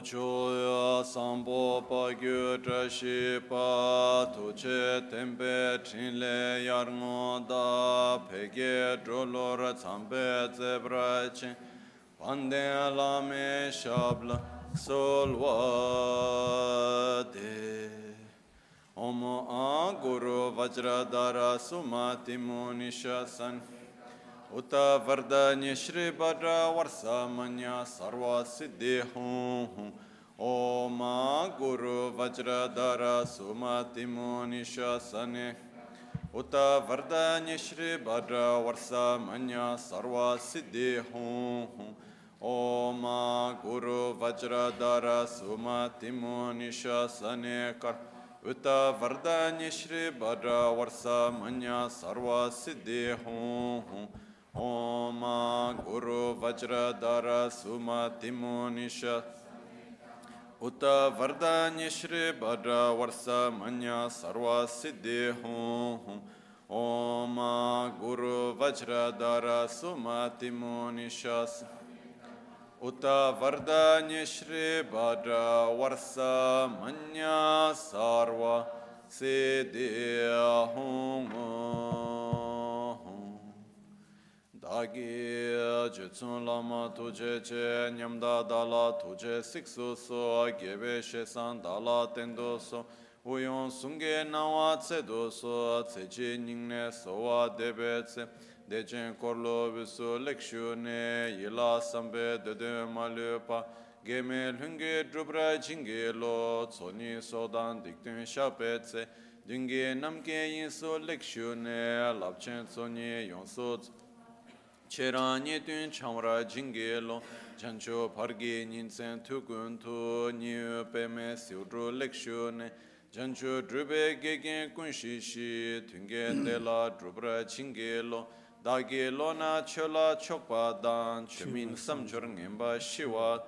choya sambo pa gyu trashi pa tu che tempe chinle yar ngo da pege drolor tsambe zebra chin pande la me shabla solwa de Om A Guru Vajradhara Sumati Munishasan उत वरदान्य श्री वर वर्षमन्य सर्व सिद्धि हूँ ओम गुरु वज्रधर सुमति मुनिशने उत वरदान्य श्री वर वर्षमन्य सर्व सिद्धि हूँ ओम गुरु वज्रधर सुमति मुनिशने कर उत वरदान्य श्री वर वर्षमन्य सर्व सिद्धि हूँ ओम गुरु वज्रधर सुमति मुनिश उत वरदान्य श्री भद्र वर्ष मन्य सर्व सिद्धि हूँ ओम गुरु वज्रधर सुमति मुनिश उत वरदान्य श्री भद्र वर्ष मन्य सर्व सिद्धि हूँ Dāgī jitsun lāma tujē chē nyamdā dālā tujē siksu sō gēbē shēsān dālā tendō sō uyōn sūngē nāwā tsē dō sō tsē chī nīngnē sō wā dēbē tsē dēchēn korlō bīsū lēkshū nē yilā sāmbē dēdē mā lēpā gēmē lhūngē drupra jīngē lō tsōnī sōdān dikdēn shāpē tsē dīngē namkē yīn sō lēkshū nē lāpchēn tsōnī yōn sō tsō Tse Cheranye tun chamra jinge lo chancho parge ninsen tukun tu nyu peme siudru lekshu ne chancho drube gegen kunshi shi tunge tela drubra jinge lo dage lo na chola chokpa dan chemin samchur ngemba shiwa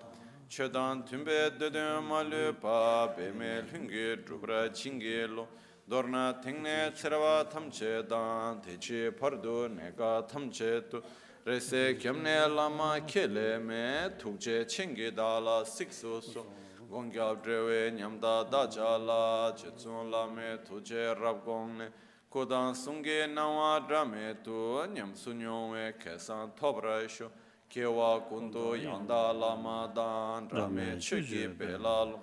chedan tumbe dedem malu pa peme lunge drubra jinge lo dorna tengne tserawa tamche dan teche pardu neka tamche tu rese kyamne lama kele me tukje chengi dala sikso so. Gongyab drewe nyamda daja la chetsun lame tuje rab gongne kodan sunge nawa drame tu nyam sunyongwe kesan tobra sho. Kewa kundu yanda lama dan drame chugi pelalo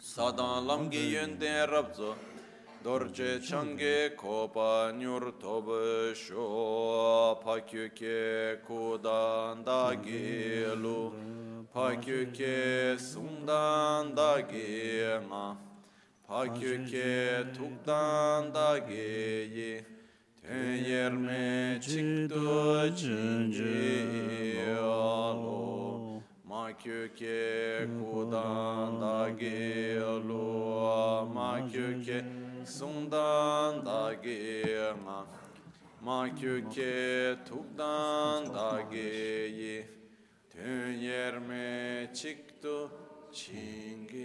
sadan lamgi yönde rabzo dorje change kopa nyur tobe sho pakyuke kudan da gilu pakyuke sundan da gima pakyuke tukdan da geyi ten yerme çıktı cinci alo makyuke kudan da gilu makyuke sundan da gema ma köke tukdan da geyi. Tün yerme çıktı çingi.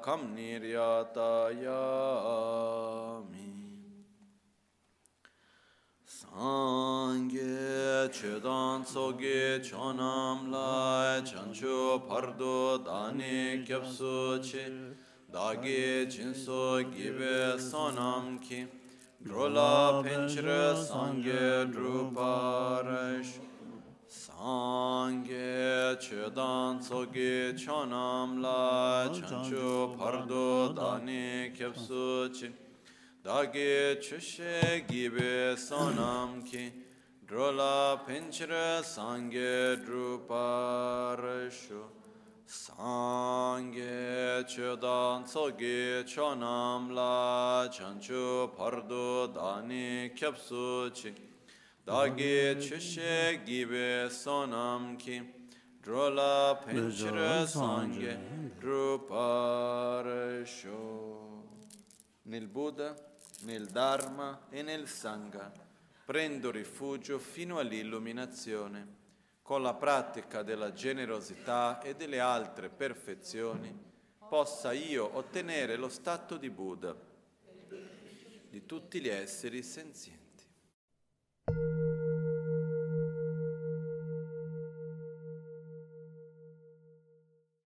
Kam Niryatayami Sangye chedan soge chonam lai chancho pardo dani kyapsu che dage chinso gibe sonam ki Drola pinchira sangye druparash Sangye chedan tsoge chonam la chanchu pardo dani kyapsu chi Dage chushe gibe sonam ki Drola pinchira sangye druparashu Sangye chedan tsoge chonam la chanchu pardo dani kyapsu chi Dagi chushe gibe sonam ki drola penchira sangye druparasho Nel Buddha, nel Dharma e nel Sangha prendo rifugio fino all'illuminazione con la pratica della generosità e delle altre perfezioni, possa io ottenere lo stato di Buddha di tutti gli esseri senzienti.